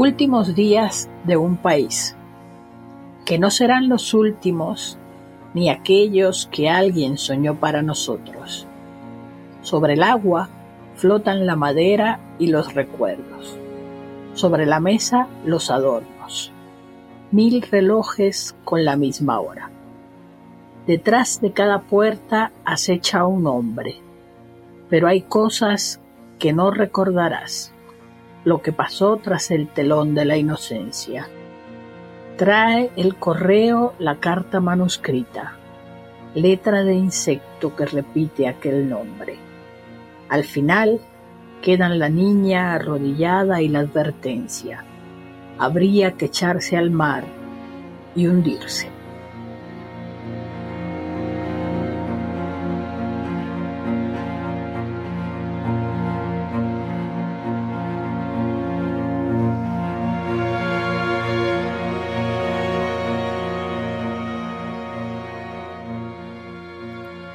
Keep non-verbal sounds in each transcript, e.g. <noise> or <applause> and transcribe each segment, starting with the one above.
Últimos días de un país, que no serán los últimos ni aquellos que alguien soñó para nosotros. Sobre el agua flotan la madera y los recuerdos. Sobre la mesa los adornos. Mil relojes con la misma hora. Detrás de cada puerta acecha un hombre, pero hay cosas que no recordarás lo que pasó tras el telón de la inocencia. Trae el correo la carta manuscrita, letra de insecto que repite aquel nombre. Al final quedan la niña arrodillada y la advertencia. Habría que echarse al mar y hundirse.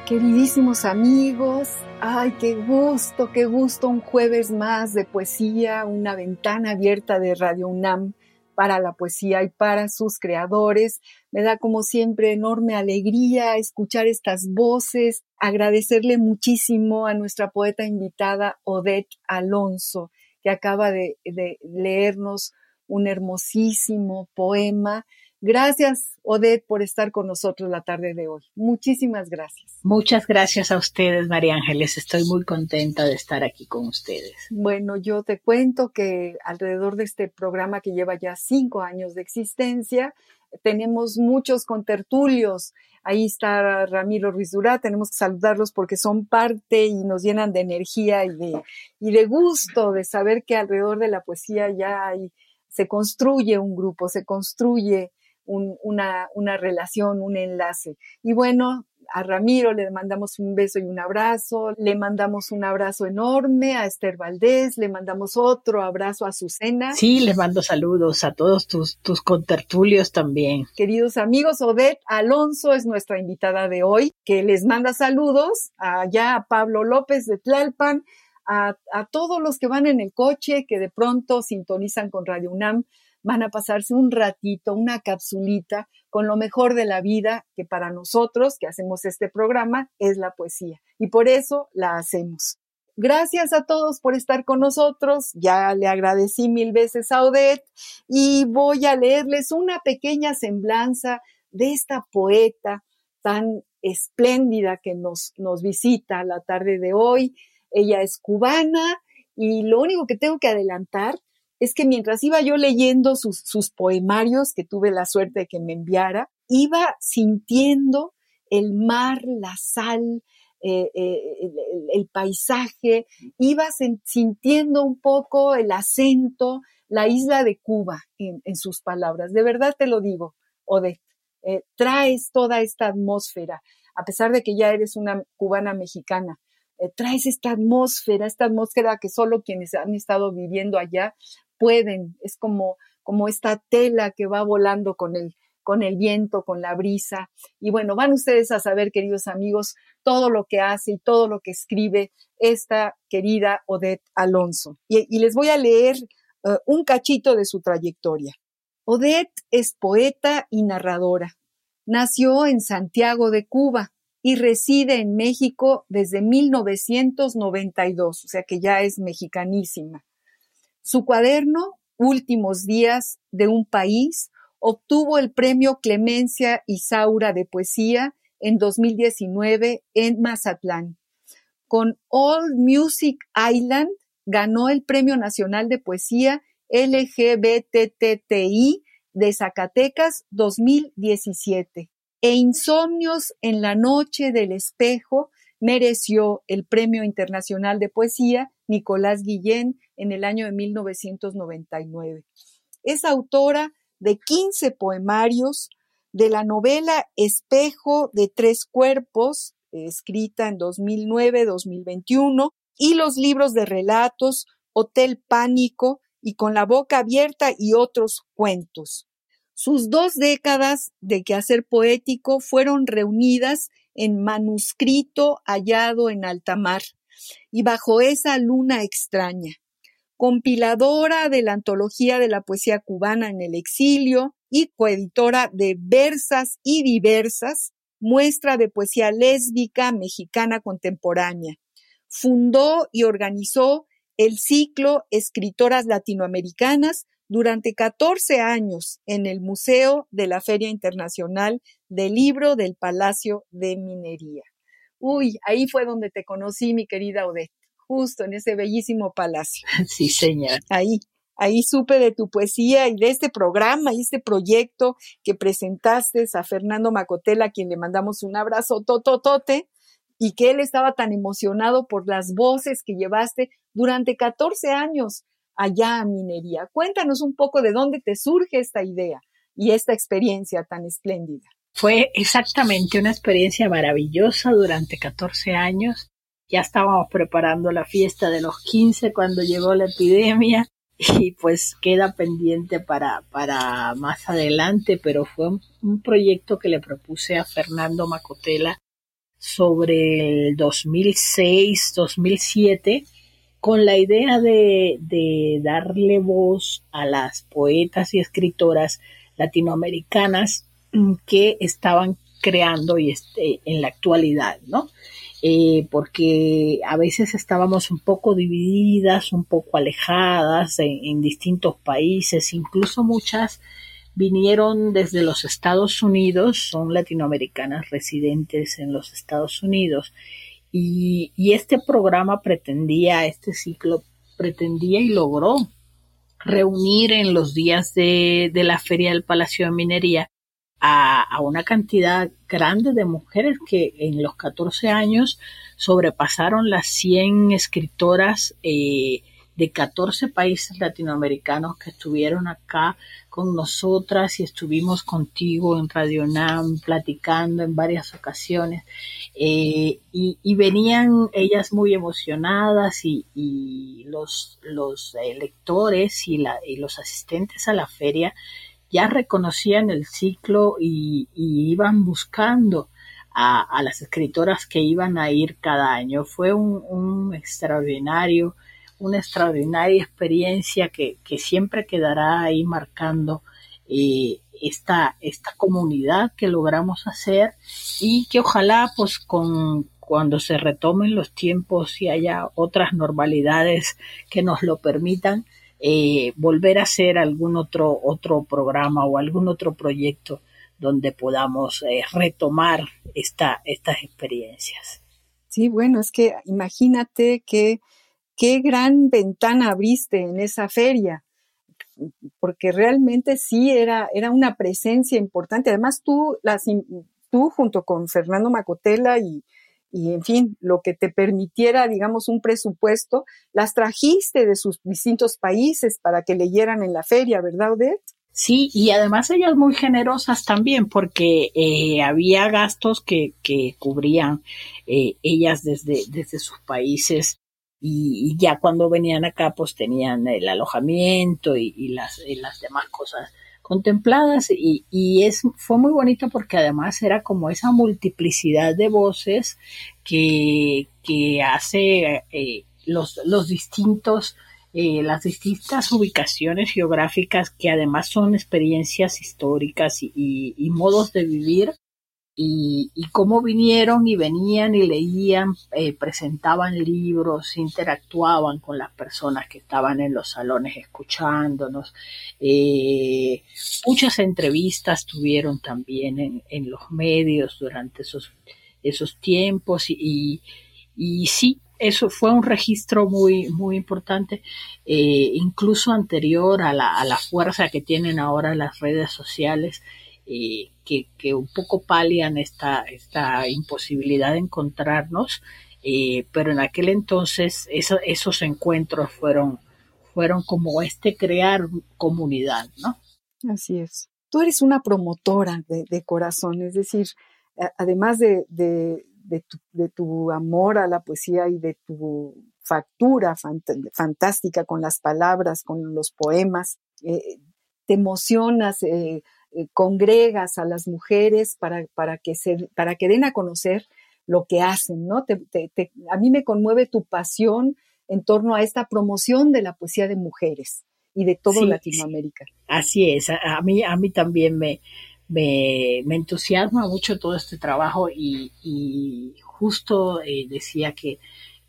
Queridísimos amigos, ay, qué gusto, qué gusto. Un jueves más de poesía, una ventana abierta de Radio UNAM para la poesía y para sus creadores. Me da como siempre enorme alegría escuchar estas voces, agradecerle muchísimo a nuestra poeta invitada Odette Alonso, que acaba de, de leernos un hermosísimo poema Gracias, Odette, por estar con nosotros la tarde de hoy. Muchísimas gracias. Muchas gracias a ustedes, María Ángeles. Estoy muy contenta de estar aquí con ustedes. Bueno, yo te cuento que alrededor de este programa que lleva ya cinco años de existencia, tenemos muchos contertulios. Ahí está Ramiro Ruiz Durá, tenemos que saludarlos porque son parte y nos llenan de energía y de, y de gusto de saber que alrededor de la poesía ya hay, se construye un grupo, se construye una, una relación, un enlace. Y bueno, a Ramiro le mandamos un beso y un abrazo, le mandamos un abrazo enorme a Esther Valdés, le mandamos otro abrazo a Azucena. Sí, les mando saludos a todos tus, tus contertulios también. Queridos amigos, Odette Alonso es nuestra invitada de hoy, que les manda saludos allá a Pablo López de Tlalpan, a, a todos los que van en el coche, que de pronto sintonizan con Radio UNAM van a pasarse un ratito, una capsulita con lo mejor de la vida, que para nosotros que hacemos este programa es la poesía. Y por eso la hacemos. Gracias a todos por estar con nosotros. Ya le agradecí mil veces a Odette y voy a leerles una pequeña semblanza de esta poeta tan espléndida que nos, nos visita la tarde de hoy. Ella es cubana y lo único que tengo que adelantar es que mientras iba yo leyendo sus, poemarios, que tuve la suerte de que me enviara, iba sintiendo el mar, la sal, eh, eh, el, paisaje, iba sintiendo un poco el acento, la isla de Cuba en, sus palabras. De verdad te lo digo, Odette, eh, traes toda esta atmósfera, a pesar de que ya eres una cubana mexicana, traes esta atmósfera, esta atmósfera que solo quienes han estado viviendo allá pueden, es como, como esta tela que va volando con el, con el viento, con la brisa. Y bueno, van ustedes a saber, queridos amigos, todo lo que hace y todo lo que escribe esta querida Odette Alonso. Y, les voy a leer eh, un cachito de su trayectoria. Odette es poeta y narradora. Nació en Santiago de Cuba y reside en México desde 1992, o sea que ya es mexicanísima. Su cuaderno, Últimos días de un país, obtuvo el premio Clemencia Isaura de Poesía en 2019 en Mazatlán. Con All Music Island ganó el Premio Nacional de Poesía LGBTTI de Zacatecas 2017 e Insomnios en la Noche del Espejo mereció el Premio Internacional de Poesía Nicolás Guillén en el año de 1999. Es autora de 15 poemarios, de la novela Espejo de Tres Cuerpos, escrita en 2009-2021, y los libros de relatos Hotel Pánico y Con la Boca Abierta y otros cuentos. Sus dos décadas de quehacer poético fueron reunidas en manuscrito hallado en alta mar y bajo esa luna extraña. Compiladora de la antología de la poesía cubana en el exilio y coeditora de Versas y Diversas, muestra de poesía lésbica mexicana contemporánea. Fundó y organizó el ciclo Escritoras Latinoamericanas durante 14 años en el Museo de la Feria Internacional del Libro del Palacio de Minería. Uy, ahí fue donde te conocí, mi querida Odette, justo en ese bellísimo palacio. <laughs> Sí, señor. Ahí, ahí supe de tu poesía y de este programa y este proyecto que presentaste a Fernando Macotela, a quien le mandamos un abrazo tototote, y que él estaba tan emocionado por las voces que llevaste durante 14 años allá a Minería. Cuéntanos un poco de dónde te surge esta idea y esta experiencia tan espléndida. Fue exactamente una experiencia maravillosa durante 14 años. Ya estábamos preparando la fiesta de los 15 cuando llegó la epidemia <laughs> y pues queda pendiente para, para más adelante, pero fue un, proyecto que le propuse a Fernando Macotela sobre el 2006-2007 con la idea de, darle voz a las poetas y escritoras latinoamericanas que estaban creando y este, en la actualidad, ¿no? Eh, porque a veces estábamos un poco divididas, un poco alejadas en, distintos países, incluso muchas vinieron desde los Estados Unidos, son latinoamericanas residentes en los Estados Unidos y, este programa pretendía, este ciclo pretendía y logró reunir en los días de, la Feria del Palacio de Minería a, una cantidad grande de mujeres que en los 14 años sobrepasaron las 100 escritoras eh, de 14 países latinoamericanos que estuvieron acá con nosotras y estuvimos contigo en Radio NAM platicando en varias ocasiones. Eh, y, venían ellas muy emocionadas y, los, los lectores y, la, y los asistentes a la feria ya reconocían el ciclo y, iban buscando a, las escritoras que iban a ir cada año. Fue un extraordinario una extraordinaria experiencia que, siempre quedará ahí marcando eh, esta, esta comunidad que logramos hacer y que ojalá pues con cuando se retomen los tiempos y haya otras normalidades que nos lo permitan, eh, volver a hacer algún otro, otro programa o algún otro proyecto donde podamos eh, retomar esta, estas experiencias. Sí, bueno, es que imagínate que qué gran ventana abriste en esa feria, porque realmente sí era, era una presencia importante. Además, tú, las, tú junto con Fernando Macotela y, y, en fin, lo que te permitiera, digamos, un presupuesto, las trajiste de sus distintos países para que leyeran en la feria, ¿verdad, Odette? Sí, y además ellas muy generosas también porque eh, había gastos que, que cubrían eh, ellas desde, desde sus países y, ya cuando venían acá pues tenían el alojamiento y, las, las demás cosas contempladas y, y, es, fue muy bonito porque además era como esa multiplicidad de voces que, que hace eh, los, los distintos eh, las distintas ubicaciones geográficas que además son experiencias históricas y, y modos de vivir y, cómo vinieron y venían y leían, eh, presentaban libros, interactuaban con las personas que estaban en los salones escuchándonos. Eh, muchas entrevistas tuvieron también en, los medios durante esos, esos tiempos y, y sí, eso fue un registro muy, muy importante, eh, incluso anterior a la, fuerza que tienen ahora las redes sociales, eh, que, que, un poco palian esta, esta imposibilidad de encontrarnos, eh, pero en aquel entonces eso, esos encuentros fueron, fueron como este crear comunidad, ¿no? Así es. Tú eres una promotora de, de corazón, es decir, además de, de, de, tu, amor a la poesía y de tu factura fantástica con las palabras, con los poemas, eh, te emocionas, eh, eh, congregas a las mujeres para, para, que se, para que den a conocer lo que hacen, ¿no? a mí me conmueve tu pasión en torno a esta promoción de la poesía de mujeres y de todo Latinoamérica. Así es, a, mí, a mí también me, me, entusiasma mucho todo este trabajo y, justo eh, decía que,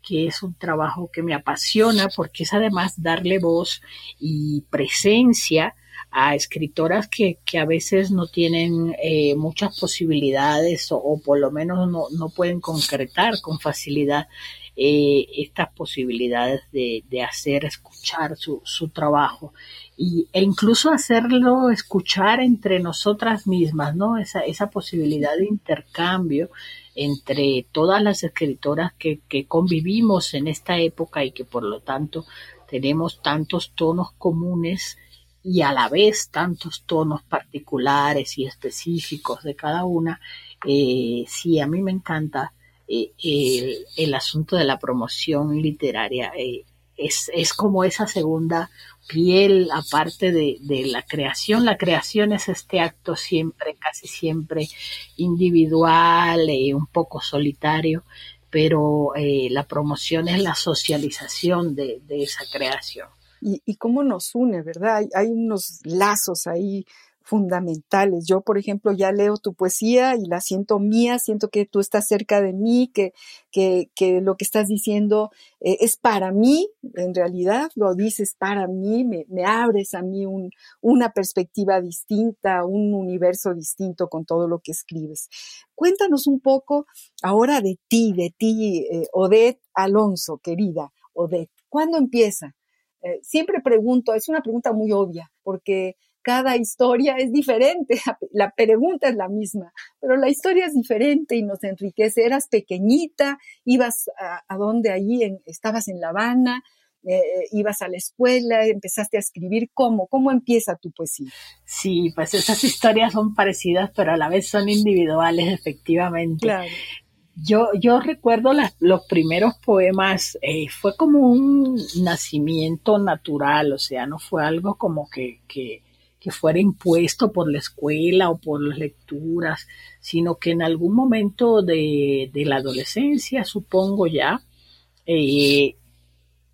que es un trabajo que me apasiona porque es además darle voz y presencia a escritoras que, que a veces no tienen eh, muchas posibilidades o, por lo menos no, no pueden concretar con facilidad eh, estas posibilidades de, de hacer escuchar su, su trabajo y, e incluso hacerlo escuchar entre nosotras mismas, ¿no? Esa, esa posibilidad de intercambio entre todas las escritoras que, que convivimos en esta época y que por lo tanto tenemos tantos tonos comunes y a la vez tantos tonos particulares y específicos de cada una. Eh, sí, a mí me encanta eh, el, asunto de la promoción literaria. Eh, es, es, como esa segunda piel, aparte de, de, la creación. La creación es este acto siempre, casi siempre individual, y un poco solitario, pero eh, la promoción es la socialización de, de esa creación. Y, cómo nos une, ¿verdad? Hay, hay unos lazos ahí fundamentales. Yo, por ejemplo, ya leo tu poesía y la siento mía, siento que tú estás cerca de mí, que, que, que lo que estás diciendo eh, es para mí, en realidad lo dices para mí, me, me abres a mí un, una perspectiva distinta, un universo distinto con todo lo que escribes. Cuéntanos un poco ahora de ti, de ti, eh, Odette Alonso, querida Odette. ¿Cuándo empieza? Eh, siempre pregunto, es una pregunta muy obvia, porque cada historia es diferente, <laughs> la pregunta es la misma, pero la historia es diferente y nos enriquece. Eras pequeñita, ibas a, a donde allí, estabas en La Habana, eh, ibas a la escuela, empezaste a escribir, ¿cómo? ¿Cómo empieza tu poesía? Sí, pues esas historias son parecidas, pero a la vez son individuales, efectivamente. Yo, yo recuerdo los primeros poemas, eh, fue como un nacimiento natural, o sea, no fue algo como que, que fuera impuesto por la escuela o por las lecturas, sino que en algún momento de, la adolescencia, supongo ya, eh,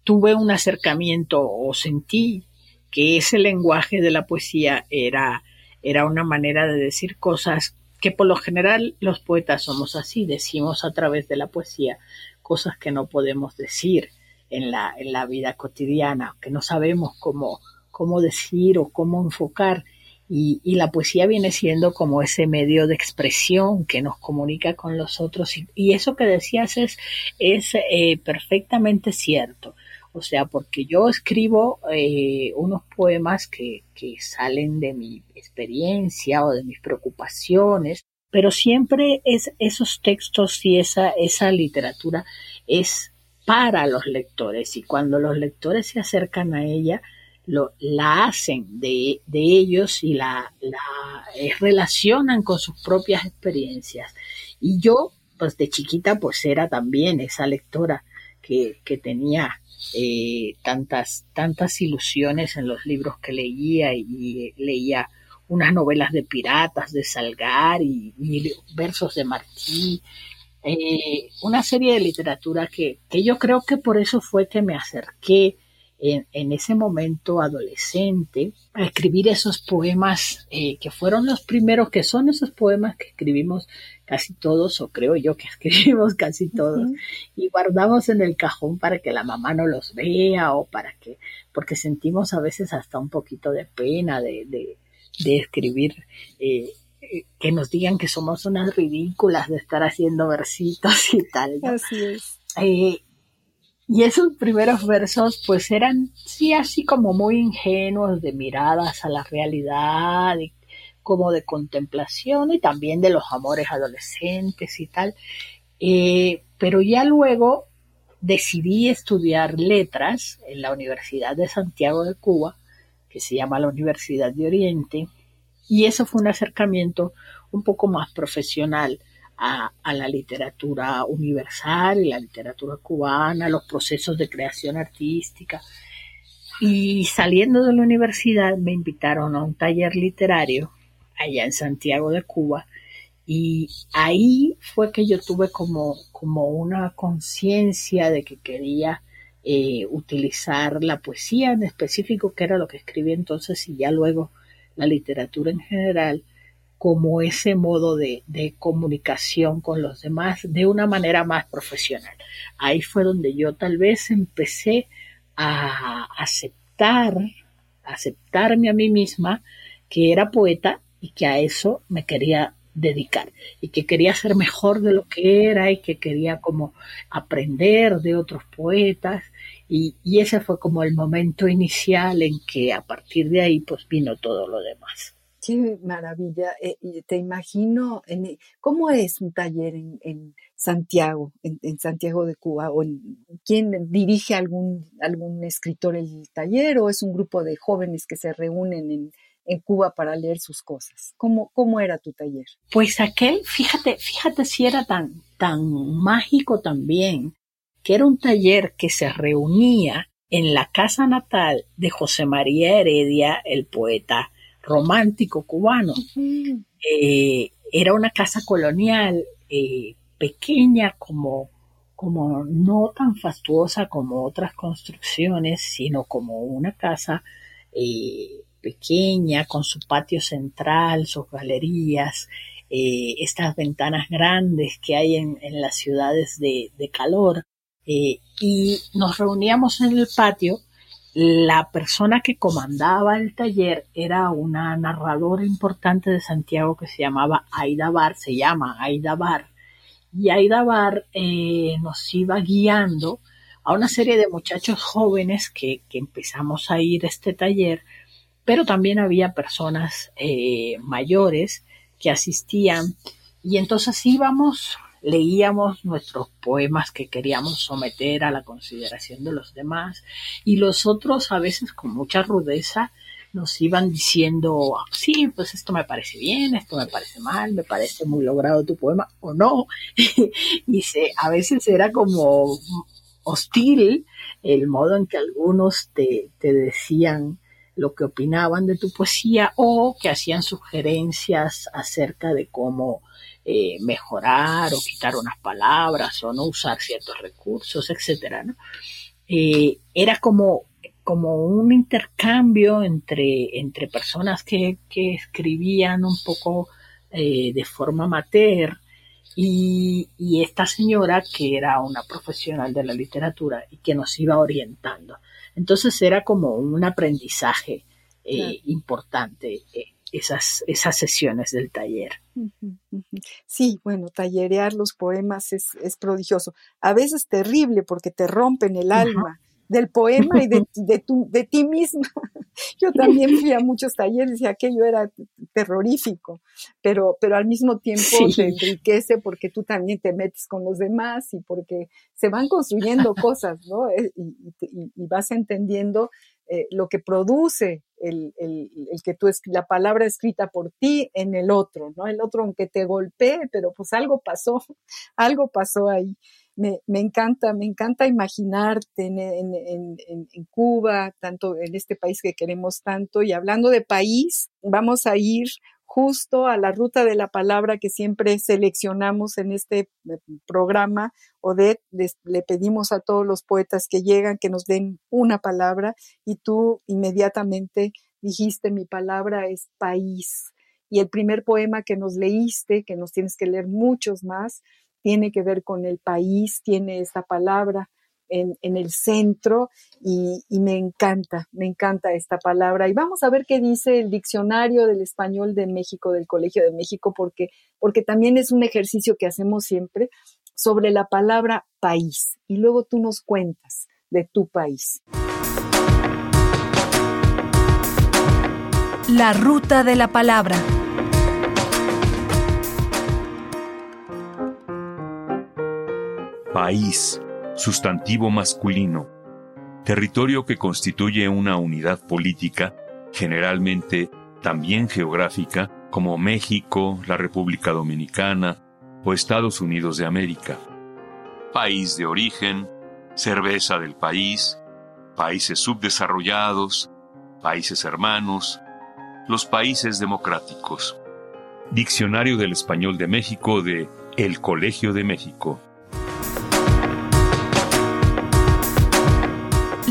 tuve un acercamiento o sentí que ese lenguaje de la poesía era, era una manera de decir cosas que por lo general los poetas somos así, decimos a través de la poesía cosas que no podemos decir en la, en la vida cotidiana, que no sabemos cómo, cómo decir o cómo enfocar. Y, la poesía viene siendo como ese medio de expresión que nos comunica con los otros. Y, eso que decías es, es eh, perfectamente cierto. O sea, porque yo escribo eh, unos poemas que, que salen de mi experiencia o de mis preocupaciones, pero siempre es esos textos y esa, esa literatura es para los lectores y cuando los lectores se acercan a ella, lo, la hacen de, de ellos y la, la eh, relacionan con sus propias experiencias. Y yo, pues de chiquita, pues era también esa lectora que, que tenía eh, tantas, tantas ilusiones en los libros que leía y, leía unas novelas de piratas, de Salgar y, versos de Martí, eh, una serie de literatura que, que yo creo que por eso fue que me acerqué en, ese momento adolescente a escribir esos poemas eh, que fueron los primeros, que son esos poemas que escribimos casi todos, o creo yo que <laughs> escribimos casi todos, y guardamos en el cajón para que la mamá no los vea o para que, porque sentimos a veces hasta un poquito de pena de, de, de escribir. Eh, eh, que nos digan que somos unas ridículas de estar haciendo versitos y tal. Así es. Y esos primeros versos pues eran sí así como muy ingenuos de miradas a la realidad como de contemplación y también de los amores adolescentes y tal. Eh, pero ya luego decidí estudiar letras en la Universidad de Santiago de Cuba, que se llama la Universidad de Oriente, y eso fue un acercamiento un poco más profesional a, la literatura universal y la literatura cubana, los procesos de creación artística. Y saliendo de la universidad me invitaron a un taller literario allá en Santiago de Cuba y ahí fue que yo tuve como, como una conciencia de que quería eh, utilizar la poesía en específico, que era lo que escribí entonces, y ya luego la literatura en general, como ese modo de, comunicación con los demás de una manera más profesional. Ahí fue donde yo tal vez empecé a aceptar, aceptarme a mí misma que era poeta y que a eso me quería dedicar y que quería ser mejor de lo que era y que quería como aprender de otros poetas y, y, ese fue como el momento inicial en que a partir de ahí pues vino todo lo demás. Qué maravilla. Eh, te imagino, en, ¿cómo es un taller en, Santiago, en, Santiago de Cuba? ¿O ¿Quién dirige algún, algún escritor el taller o es un grupo de jóvenes que se reúnen en, Cuba para leer sus cosas? ¿Cómo, ¿Cómo era tu taller? Pues aquel, fíjate, fíjate si era tan, tan mágico también, que era un taller que se reunía en la casa natal de José María Heredia, el poeta romántico cubano. Eh, era una casa colonial eh, pequeña como, como no tan fastuosa como otras construcciones, sino como una casa eh, pequeña con su patio central, sus galerías, estas ventanas grandes que hay en, las ciudades de, de calor. y nos reuníamos en el patio la persona que comandaba el taller era una narradora importante de Santiago que se llamaba Aida Bar, se llama Aida Bar, y Aida Bar eh, nos iba guiando a una serie de muchachos jóvenes que, empezamos a ir a este taller, pero también había personas eh, mayores que asistían. Y entonces íbamos leíamos nuestros poemas que queríamos someter a la consideración de los demás y los otros a veces con mucha rudeza nos iban diciendo, sí, pues esto me parece bien, esto me parece mal, me parece muy logrado tu poema o no. <laughs> y se, a veces era como hostil el modo en que algunos te, te decían lo que opinaban de tu poesía o que hacían sugerencias acerca de cómo eh, mejorar o quitar unas palabras o no usar ciertos recursos, etcétera, eh, era como, como un intercambio entre, entre personas que, escribían un poco eh, de forma amateur y, esta señora que era una profesional de la literatura y que nos iba orientando. Entonces era como un aprendizaje importante esas, esas sesiones del taller. Sí, bueno, tallerear los poemas es, es prodigioso. A veces terrible porque te rompen el alma del poema y de, <laughs> de, tu, de ti misma. <laughs> Yo también fui a muchos talleres y aquello era terrorífico, pero, pero al mismo tiempo te enriquece porque tú también te metes con los demás y porque se van construyendo <laughs> cosas, ¿no? Eh, y, y vas entendiendo eh, lo que produce el, que tú es la palabra escrita por ti en el otro, ¿no? El otro aunque te golpee, pero pues algo pasó, <laughs> algo pasó ahí. Me, encanta, me encanta imaginarte en, en, Cuba, tanto en este país que queremos tanto. Y hablando de país, vamos a ir justo a la ruta de la palabra que siempre seleccionamos en este eh, programa. Odette, le pedimos a todos los poetas que llegan que nos den una palabra y tú inmediatamente dijiste mi palabra es país. Y el primer poema que nos leíste, que nos tienes que leer muchos más, tiene que ver con el país, tiene esta palabra en, el centro y, me encanta, me encanta esta palabra. Y vamos a ver qué dice el diccionario del español de México, del Colegio de México, porque, porque también es un ejercicio que hacemos siempre sobre la palabra país y luego tú nos cuentas de tu país. La ruta de la palabra. País, sustantivo masculino, territorio que constituye una unidad política, generalmente también geográfica, como México, la República Dominicana o Estados Unidos de América. País de origen, cerveza del país, países subdesarrollados, países hermanos, los países democráticos. Diccionario del Español de México de El Colegio de México.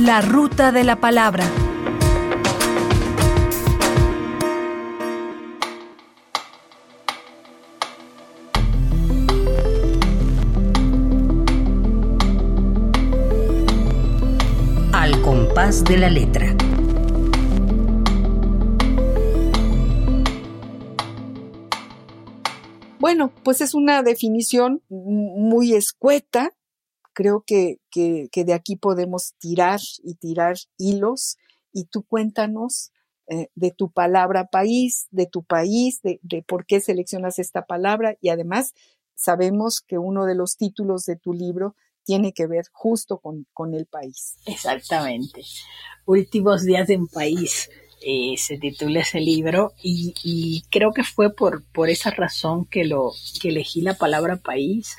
La ruta de la palabra. Al compás de la letra. Bueno, pues es una definición muy escueta. Creo que, que, de aquí podemos tirar y tirar hilos. Y tú cuéntanos eh, de tu palabra país, de tu país, de, de por qué seleccionas esta palabra. Y además sabemos que uno de los títulos de tu libro tiene que ver justo con, con el país. Exactamente. Últimos días en país. Eh, se titula ese libro y, creo que fue por, por esa razón que, lo, que elegí la palabra país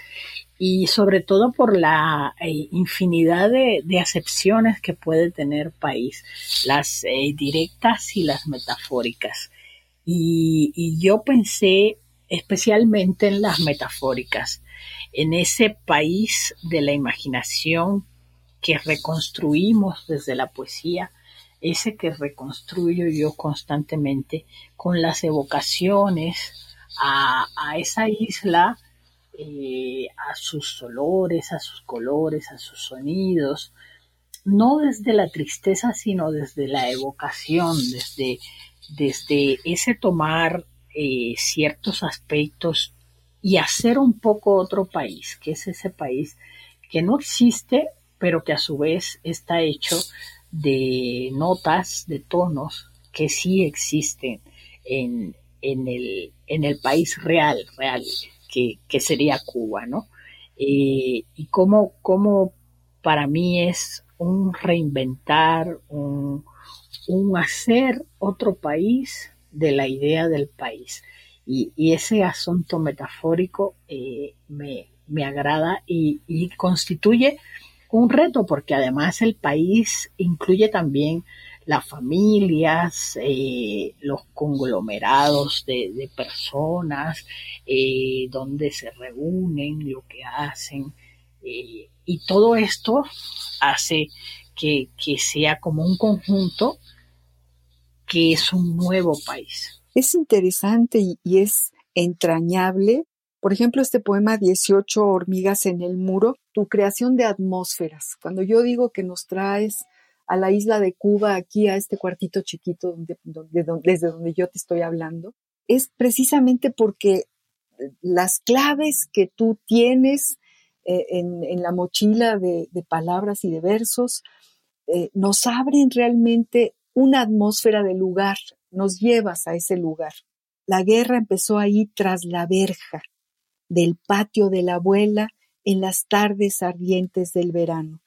y sobre todo por la eh, infinidad de, acepciones que puede tener país, las eh, directas y las metafóricas. y yo pensé especialmente en las metafóricas, en ese país de la imaginación que reconstruimos desde la poesía, ese que reconstruyo yo constantemente con las evocaciones a, esa isla, eh, a sus olores, a sus colores, a sus sonidos, no desde la tristeza, sino desde la evocación, desde, desde ese tomar eh, ciertos aspectos y hacer un poco otro país, que es ese país que no existe, pero que a su vez está hecho de notas, de tonos que sí existen en, en, el, en el país real, real, que, sería Cuba, ¿no? Eh, y cómo, cómo para mí es un reinventar, un, un hacer otro país de la idea del país. Y, y ese asunto metafórico eh, me, me, agrada y, y constituye un reto porque además el país incluye también las familias, eh, los conglomerados de, personas, eh, donde se reúnen, lo que hacen. Eh, y todo esto hace que, sea como un conjunto que es un nuevo país. Es interesante y es entrañable por ejemplo, este poema 18 hormigas en el muro, tu creación de atmósferas. Cuando yo digo que nos traes a la isla de Cuba, aquí a este cuartito chiquito desde donde yo te estoy hablando, es precisamente porque las claves que tú tienes eh, en, la mochila de, palabras y de versos eh, nos abren realmente una atmósfera de lugar, nos llevas a ese lugar. La guerra empezó ahí tras la verja, del patio de la abuela en las tardes ardientes del verano.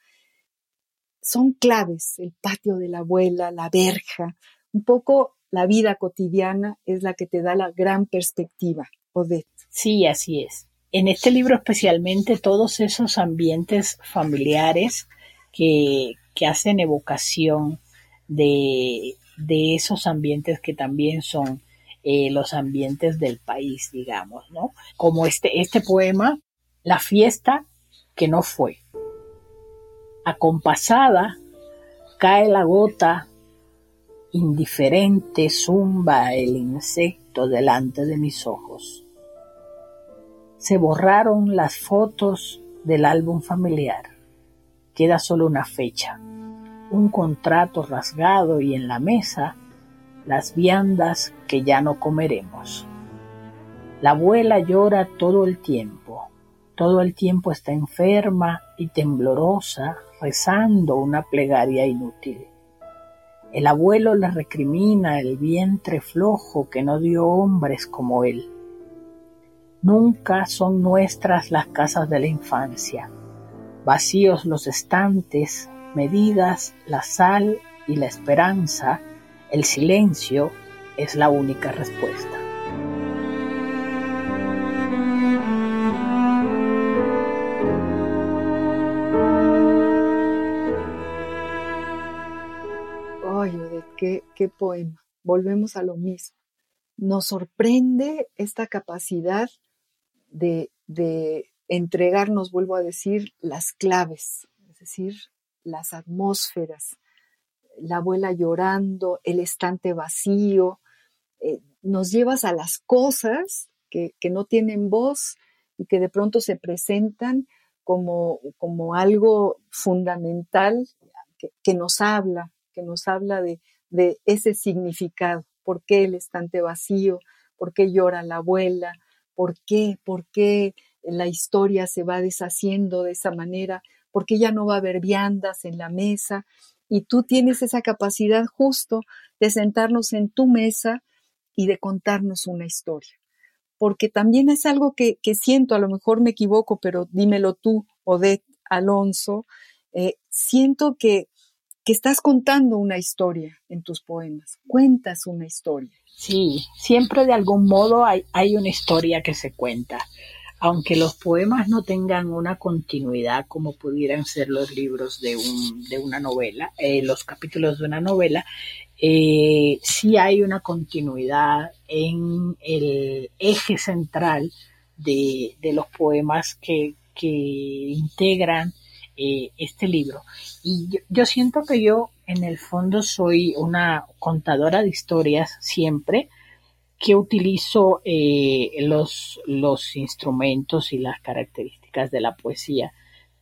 Son claves el patio de la abuela, la verja, un poco la vida cotidiana es la que te da la gran perspectiva, Odette. Sí, así es. En este libro especialmente todos esos ambientes familiares que, que hacen evocación de, de esos ambientes que también son eh, los ambientes del país, digamos, ¿no? Como este, este poema, La fiesta que no fue. Acompasada, cae la gota, indiferente zumba el insecto delante de mis ojos. Se borraron las fotos del álbum familiar. Queda solo una fecha, un contrato rasgado y en la mesa las viandas que ya no comeremos. La abuela llora todo el tiempo, todo el tiempo está enferma y temblorosa, rezando una plegaria inútil. El abuelo le recrimina el vientre flojo que no dio hombres como él. Nunca son nuestras las casas de la infancia, vacíos los estantes, medidas la sal y la esperanza, el silencio es la única respuesta. Qué, poema. Volvemos a lo mismo. Nos sorprende esta capacidad de, de entregarnos, vuelvo a decir, las claves, es decir, las atmósferas, la abuela llorando, el estante vacío, eh, nos llevas a las cosas que, no tienen voz y que de pronto se presentan como, como algo fundamental que, nos habla, que nos habla de, de ese significado. ¿Por qué el estante vacío? ¿Por qué llora la abuela? ¿Por qué? ¿Por qué la historia se va deshaciendo de esa manera? ¿Por qué ya no va a haber viandas en la mesa? Y tú tienes esa capacidad justo de sentarnos en tu mesa y de contarnos una historia. Porque también es algo que, siento, a lo mejor me equivoco, pero dímelo tú, Odette Alonso, eh, siento que, que estás contando una historia en tus poemas, cuentas una historia. Sí, siempre de algún modo hay, hay una historia que se cuenta aunque los poemas no tengan una continuidad como pudieran ser los libros de, un, de una novela, eh, los capítulos de una novela, eh, sí hay una continuidad en el eje central de, los poemas que, integran eh, este libro. Y yo, siento que yo en el fondo soy una contadora de historias siempre, que utilizo eh, los, los instrumentos y las características de la poesía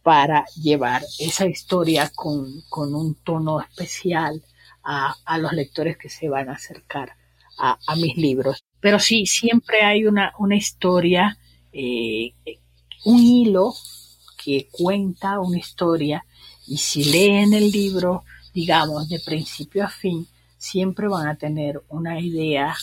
para llevar esa historia con, un tono especial a, los lectores que se van a acercar a, mis libros. Pero sí, siempre hay una, una historia, eh, un hilo que cuenta una historia y si leen el libro, digamos, de principio a fin, siempre van a tener una idea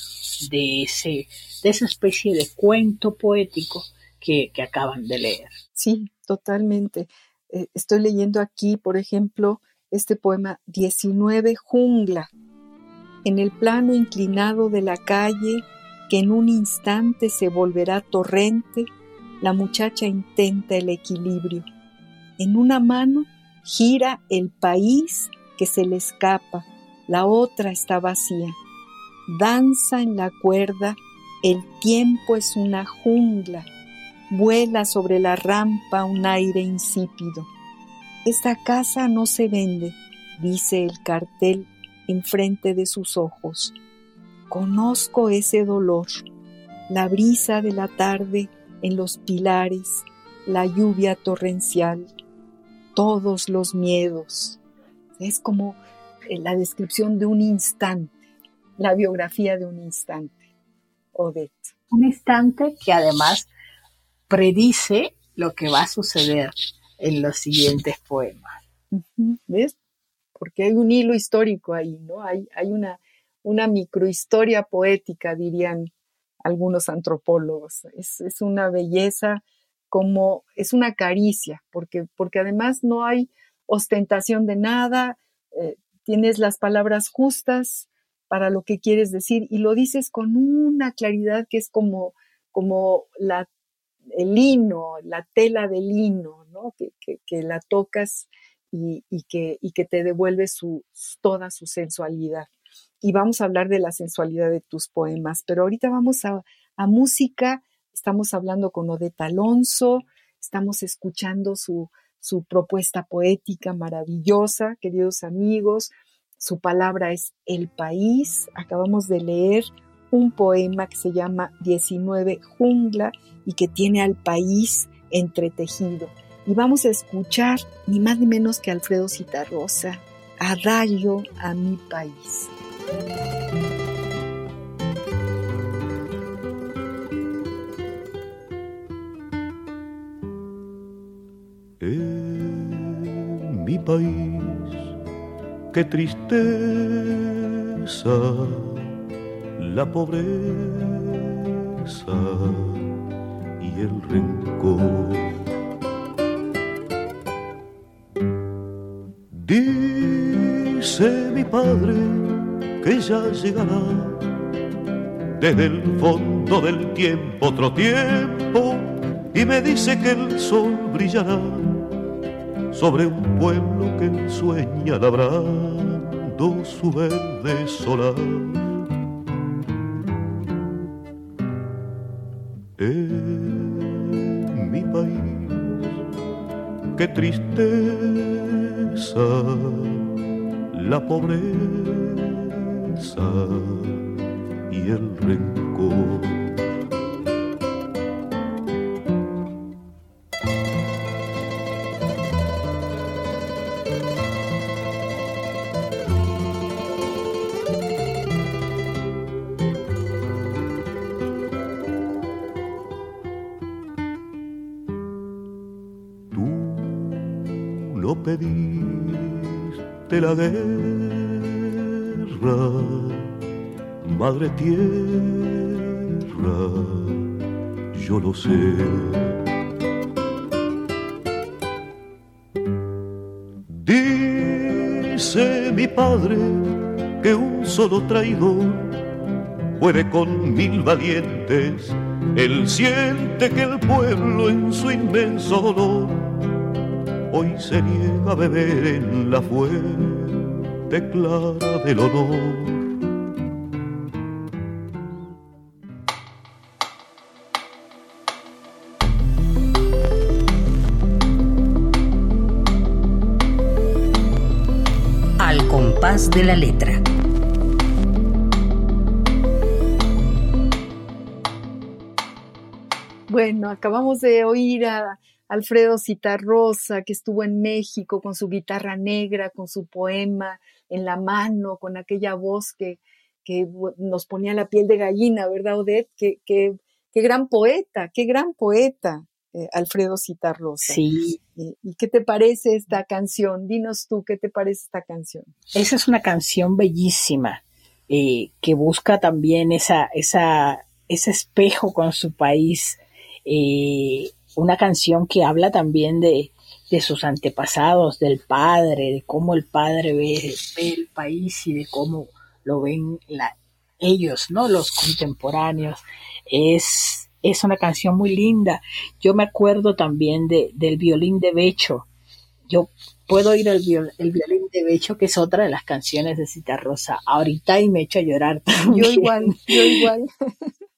de, ese, de esa especie de cuento poético que, acaban de leer. Sí, totalmente. Eh, estoy leyendo aquí, por ejemplo, este poema 19 Jungla. En el plano inclinado de la calle, que en un instante se volverá torrente, la muchacha intenta el equilibrio. En una mano gira el país que se le escapa, la otra está vacía. Danza en la cuerda, el tiempo es una jungla, vuela sobre la rampa un aire insípido. Esta casa no se vende, dice el cartel enfrente de sus ojos. Conozco ese dolor, la brisa de la tarde en los pilares, la lluvia torrencial, todos los miedos. Es como la descripción de un instante, la biografía de un instante, Odette. Un instante que además predice lo que va a suceder en los siguientes poemas. ¿Ves? Porque hay un hilo histórico ahí, ¿no? Hay, hay una, una microhistoria poética, dirían algunos antropólogos. Es, es, una belleza como, es una caricia, porque, porque además no hay ostentación de nada, eh, tienes las palabras justas para lo que quieres decir y lo dices con una claridad que es como, como la, el lino, la tela de lino, ¿no? que, la tocas y, que, y, que, te devuelve su, toda su sensualidad. Y vamos a hablar de la sensualidad de tus poemas, pero ahorita vamos a, a música, estamos hablando con Odeta Alonso, estamos escuchando su, su propuesta poética maravillosa, queridos amigos. Su palabra es El País. Acabamos de leer un poema que se llama 19 Jungla y que tiene al país entretejido. Y vamos a escuchar ni más ni menos que Alfredo Citarrosa, Adagio a mi país. En mi país, qué tristeza, la pobreza y el rencor. Dice mi padre que ya llegará desde el fondo del tiempo otro tiempo y me dice que el sol brillará sobre un pueblo que sueña labrando su verde solar. En mi país, qué tristeza la pobreza y el rencor. pediste la guerra, madre tierra, yo lo sé. Dice mi padre que un solo traidor puede con mil valientes. Él siente que el pueblo en su inmenso dolor hoy se niega a beber en la fuente clara del honor. De la letra. Bueno, acabamos de oír a Alfredo Citarrosa, que estuvo en México con su guitarra negra, con su poema en la mano, con aquella voz que, que nos ponía la piel de gallina, ¿verdad, Odette? Qué gran poeta, qué gran poeta, eh, Alfredo Citarrosa. Sí. ¿Y qué te parece esta canción? Dinos tú, ¿qué te parece esta canción? Esa es una canción bellísima, eh, que busca también esa, esa, ese espejo con su país. Eh, una canción que habla también de, de sus antepasados, del padre, de cómo el padre ve, el país y de cómo lo ven la, ellos, ¿no? Los contemporáneos. Es, es una canción muy linda. Yo me acuerdo también de, del violín de Becho. Yo puedo oír el, el violín de Becho, que es otra de las canciones de Cita Rosa, ahorita y me echo a llorar <laughs> también. Yo igual, yo igual. <laughs>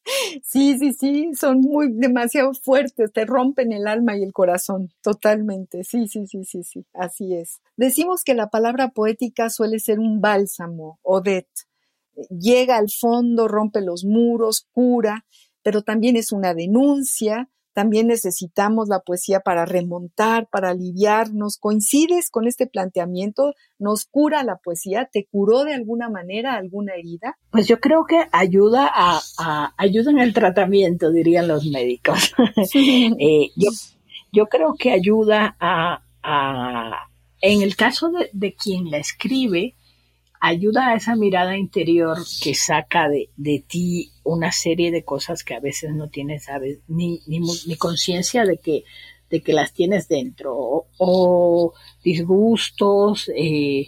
Sí, sí, sí, son muy demasiado fuertes, te rompen el alma y el corazón, totalmente. Sí, sí, sí, sí, sí, así es. Decimos que la palabra poética suele ser un bálsamo, Odette. Llega al fondo, rompe los muros, cura, pero también es una denuncia, también necesitamos la poesía para remontar, para aliviarnos. ¿Coincides con este planteamiento? ¿Nos cura la poesía? ¿Te curó de alguna manera alguna herida? Pues yo creo que ayuda a, ayuda en el tratamiento, dirían los médicos. <laughs> Eh, yo, yo creo que ayuda a, en el caso de, de quien la escribe, ayuda a esa mirada interior que saca de, ti una serie de cosas que a veces no tienes ni, ni, conciencia de que, de que las tienes dentro, o, disgustos, eh,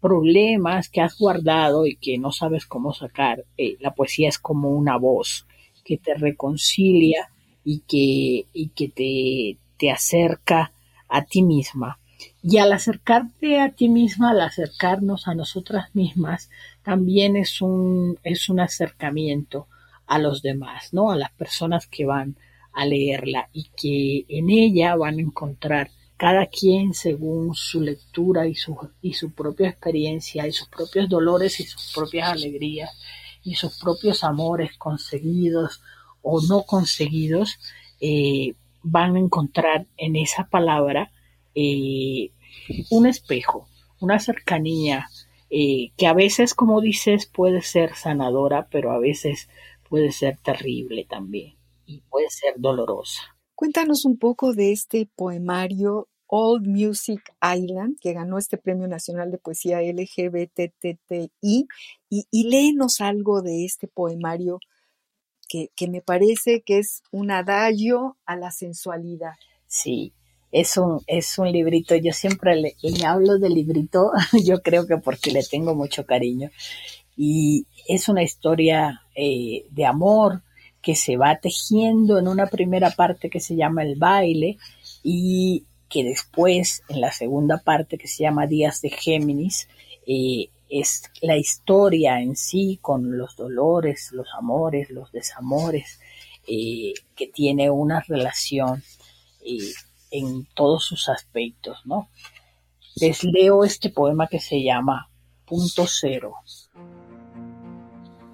problemas que has guardado y que no sabes cómo sacar. Eh, la poesía es como una voz que te reconcilia y que, y que te, te acerca a ti misma. Y al acercarte a ti misma, al acercarnos a nosotras mismas, también es un, es un acercamiento a los demás, ¿no? A las personas que van a leerla y que en ella van a encontrar cada quien según su lectura y su, y su propia experiencia y sus propios dolores y sus propias alegrías y sus propios amores conseguidos o no conseguidos, eh, van a encontrar en esa palabra eh, un espejo, una cercanía eh, que a veces, como dices, puede ser sanadora, pero a veces puede ser terrible también y puede ser dolorosa. Cuéntanos un poco de este poemario Old Music Island, que ganó este Premio Nacional de Poesía LGBTTI, y, y léenos algo de este poemario que, que, me parece que es un adagio a la sensualidad. Sí, es un, es un librito, yo siempre le, hablo de librito, <laughs> yo creo que porque le tengo mucho cariño, y es una historia eh, de amor que se va tejiendo en una primera parte que se llama el baile y que después en la segunda parte que se llama Días de Géminis eh, es la historia en sí con los dolores, los amores, los desamores eh, que tiene una relación en todos sus aspectos, ¿no? Les leo este poema que se llama Punto Cero.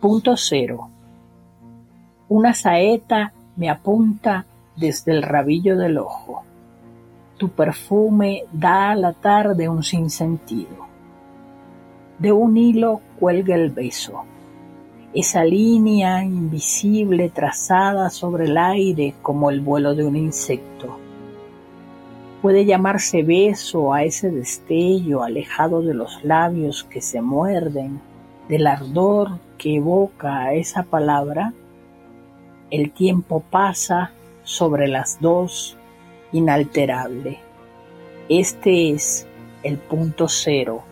Punto Cero. Una saeta me apunta desde el rabillo del ojo. Tu perfume da a la tarde un sinsentido. De un hilo cuelga el beso. Esa línea invisible trazada sobre el aire como el vuelo de un insecto Puede llamarse beso a ese destello alejado de los labios que se muerden, del ardor que evoca esa palabra. El tiempo pasa sobre las dos, inalterable. Este es el punto cero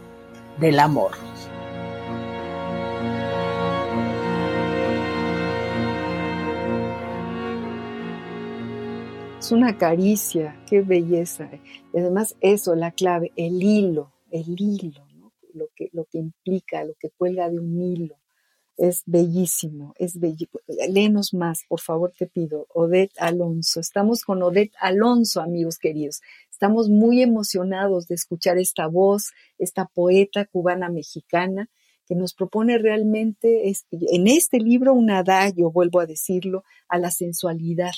del amor. Es una caricia, qué belleza. Y además eso, la clave, el hilo, el hilo, lo, que, lo que implica, lo que cuelga de un hilo. Es bellísimo, es bellísimo. Léenos más, por favor, te pido. Odette Alonso. Estamos con Odette Alonso, amigos queridos. Estamos muy emocionados de escuchar esta voz, esta poeta cubana mexicana que nos propone realmente en este libro un adagio, vuelvo a decirlo, a la sensualidad,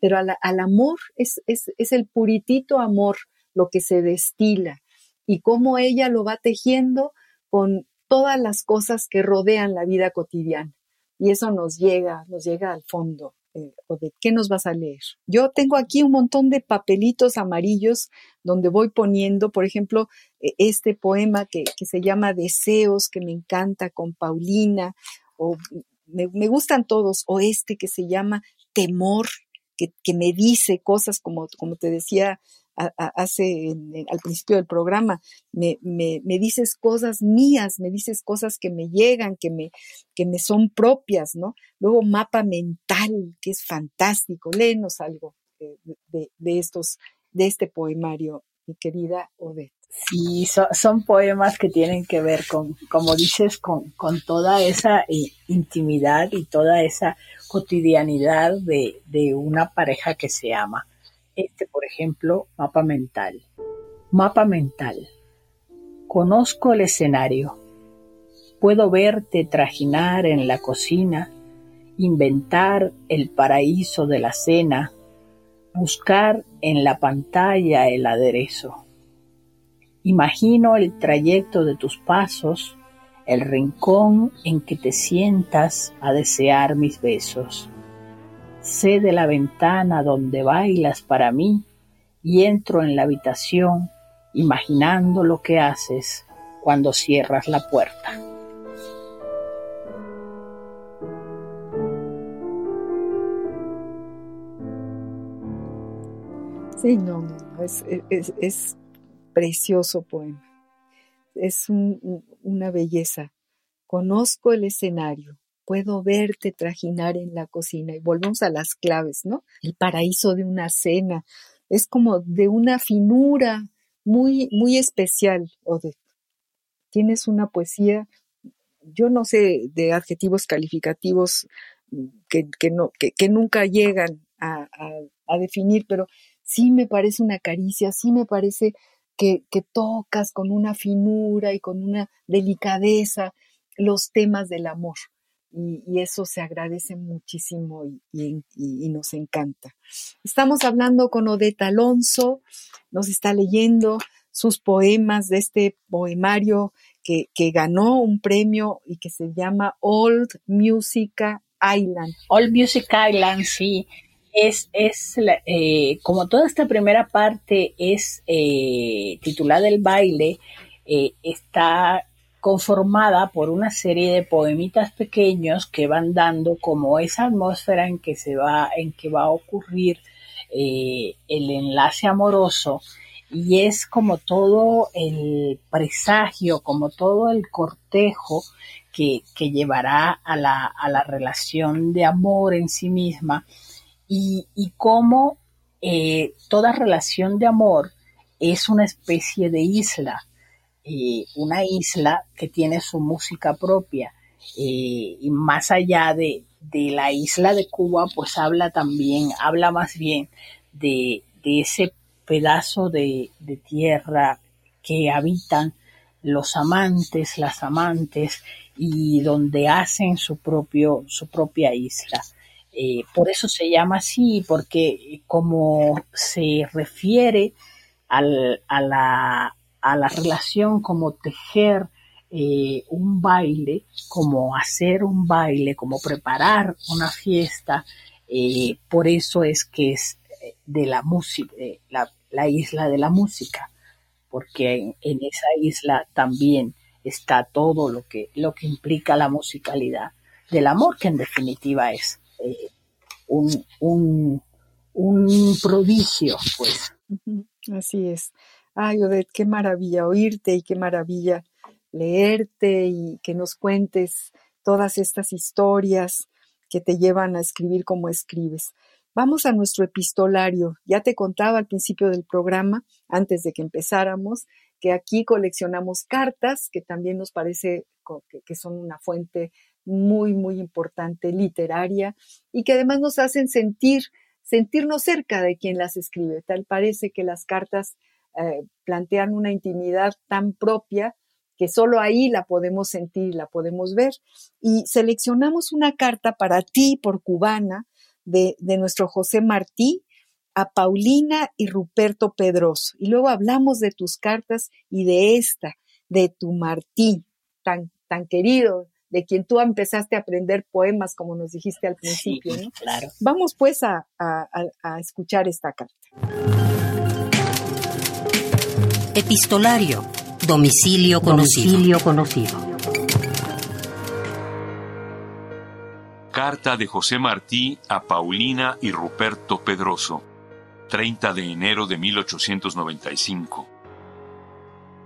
pero al, amor es, es, es, el puritito amor lo que se destila y cómo ella lo va tejiendo con todas las cosas que rodean la vida cotidiana. Y eso nos llega, nos llega al fondo. Eh, de ¿Qué nos vas a leer? Yo tengo aquí un montón de papelitos amarillos donde voy poniendo, por ejemplo, e, este poema que, que se llama Deseos, que me encanta, con Paulina, o me, me gustan todos, o este que se llama Temor, que, me dice cosas como, como te decía hace al principio del programa, me, me, me, dices cosas mías, me dices cosas que me llegan, que me, que me son propias, ¿no? Luego mapa mental, que es fantástico, léenos algo de, de, de estos, de este poemario, mi querida Odette. Sí, son poemas que tienen que ver con, como dices, con, con toda esa eh, intimidad y toda esa cotidianidad de, de una pareja que se ama. Este, por ejemplo, mapa mental. Mapa mental. Conozco el escenario. Puedo verte trajinar en la cocina, inventar el paraíso de la cena, buscar en la pantalla el aderezo Imagino el trayecto de tus pasos, el rincón en que te sientas a desear mis besos. Sé de la ventana donde bailas para mí y entro en la habitación imaginando lo que haces cuando cierras la puerta. Sí, no, es, es precioso poema. Es una belleza. Conozco el escenario, puedo verte trajinar en la cocina y volvemos a las claves, ¿no? El paraíso de una cena. Es como de una finura muy, muy especial, Odette. Tienes una poesía, yo no sé de adjetivos calificativos que, que, nunca llegan a definir, pero sí me parece una caricia, sí me parece que, tocas con una finura y con una delicadeza los temas del amor. Y, eso se agradece muchísimo y, nos encanta. Estamos hablando con Odette Alonso, nos está leyendo sus poemas de este poemario que, que ganó un premio y que se llama Old Music Island. Old Music Island, sí. Es, es eh, como toda esta primera parte es eh, titulada El baile, eh, está conformada por una serie de poemitas pequeños que van dando como esa atmósfera en que se va, en que va a ocurrir el enlace amoroso. Y es como todo el presagio, como todo el cortejo que, llevará a la, a la, relación de amor en sí misma y, y cómo eh, toda relación de amor es una especie de isla, eh, una isla que tiene su música propia eh, y más allá de, de, la isla de Cuba, pues habla también, habla más bien de, de ese pedazo de, tierra que habitan los amantes, las amantes y donde hacen su propio, su propia isla. Eh, por eso se llama así, porque como se refiere al, a, la, a, la, relación como tejer eh, un baile, como hacer un baile, como preparar una fiesta, eh, por eso es que es de la música, la, la isla de la música, porque en, esa isla también está todo lo que, lo que implica la musicalidad del amor, que en definitiva es un, un, un, prodigio, pues. Así es. Ay, Odette, qué maravilla oírte y qué maravilla leerte y que nos cuentes todas estas historias que te llevan a escribir como escribes. Vamos a nuestro epistolario. Ya te contaba al principio del programa, antes de que empezáramos, que aquí coleccionamos cartas, que también nos parece que son una fuente muy, muy importante literaria y que además nos hacen sentir, sentirnos cerca de quien las escribe. Tal parece que las cartas eh, plantean una intimidad tan propia que solo ahí la podemos sentir, la podemos ver. Y seleccionamos una carta para ti por cubana, de, nuestro José Martí a Paulina y Ruperto Pedroso. Y luego hablamos de tus cartas y de esta, de tu Martí, tan, tan querido, de quien tú empezaste a aprender poemas, como nos dijiste al principio. claro. Vamos pues a, escuchar esta carta. Epistolario. Domicilio conocido. Domicilio conocido. Carta de José Martí a Paulina y Ruperto Pedroso, 30 de enero de 1895.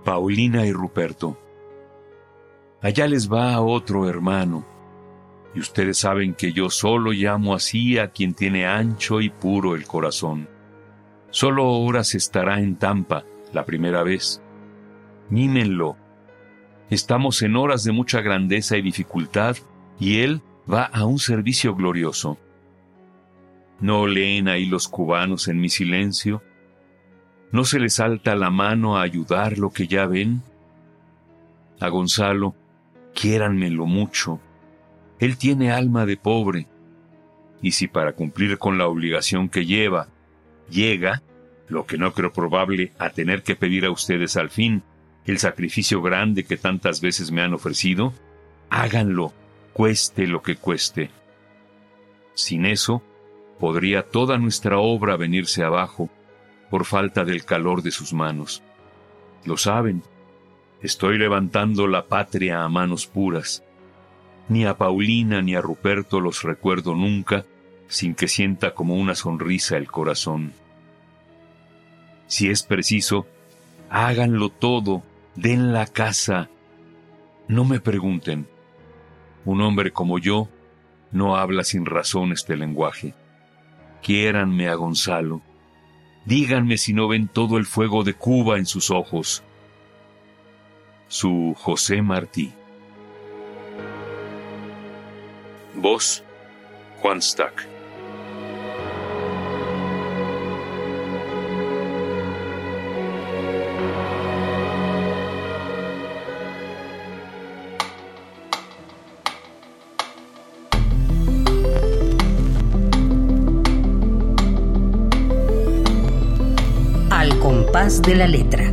Paulina y Ruperto. Allá les va otro hermano, y ustedes saben que yo solo llamo así a quien tiene ancho y puro el corazón. Solo horas estará en Tampa, la primera vez. Mímenlo. Estamos en horas de mucha grandeza y dificultad, y él va a un servicio glorioso. ¿No leen ahí los cubanos en mi silencio? ¿No se les salta la mano a ayudar lo que ya ven? A Gonzalo, quiéranmelo mucho. Él tiene alma de pobre. Y si para cumplir con la obligación que lleva, llega, lo que no creo probable, a tener que pedir a ustedes al fin el sacrificio grande que tantas veces me han ofrecido, háganlo cueste lo que cueste. Sin eso, podría toda nuestra obra venirse abajo por falta del calor de sus manos. Lo saben, estoy levantando la patria a manos puras. Ni a Paulina ni a Ruperto los recuerdo nunca sin que sienta como una sonrisa el corazón. Si es preciso, háganlo todo, den la casa. No me pregunten, un hombre como yo no habla sin razón este lenguaje. Quiéranme a Gonzalo. Díganme si no ven todo el fuego de Cuba en sus ojos. Su José Martí. Voz Juan Stack. De la letra.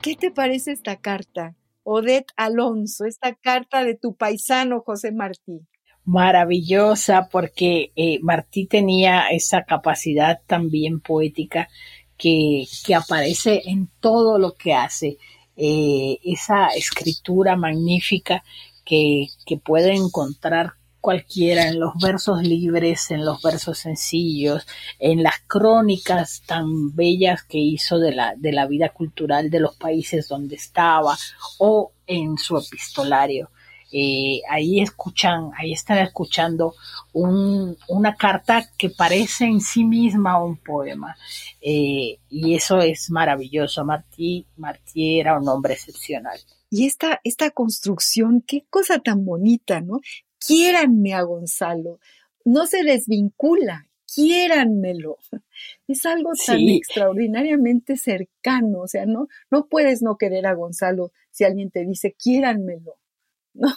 ¿Qué te parece esta carta? Odette Alonso, esta carta de tu paisano José Martí? Maravillosa porque eh, Martí tenía esa capacidad también poética que, que aparece en todo lo que hace, eh, esa escritura magnífica que, que puede encontrar cualquiera, en los versos libres, en los versos sencillos, en las crónicas tan bellas que hizo de la, de la vida cultural de los países donde estaba o en su epistolario. Eh, ahí escuchan, ahí están escuchando un, una carta que parece en sí misma un poema. Eh, y eso es maravilloso. Martí, Martí era un hombre excepcional. Y esta, esta construcción, qué cosa tan bonita, ¿no? Quiéranme a Gonzalo, no se desvincula, quiéranmelo. <laughs> Es algo tan extraordinariamente cercano, o sea, no, no puedes no querer a Gonzalo si alguien te dice quiéranmelo. <laughs> ¿no?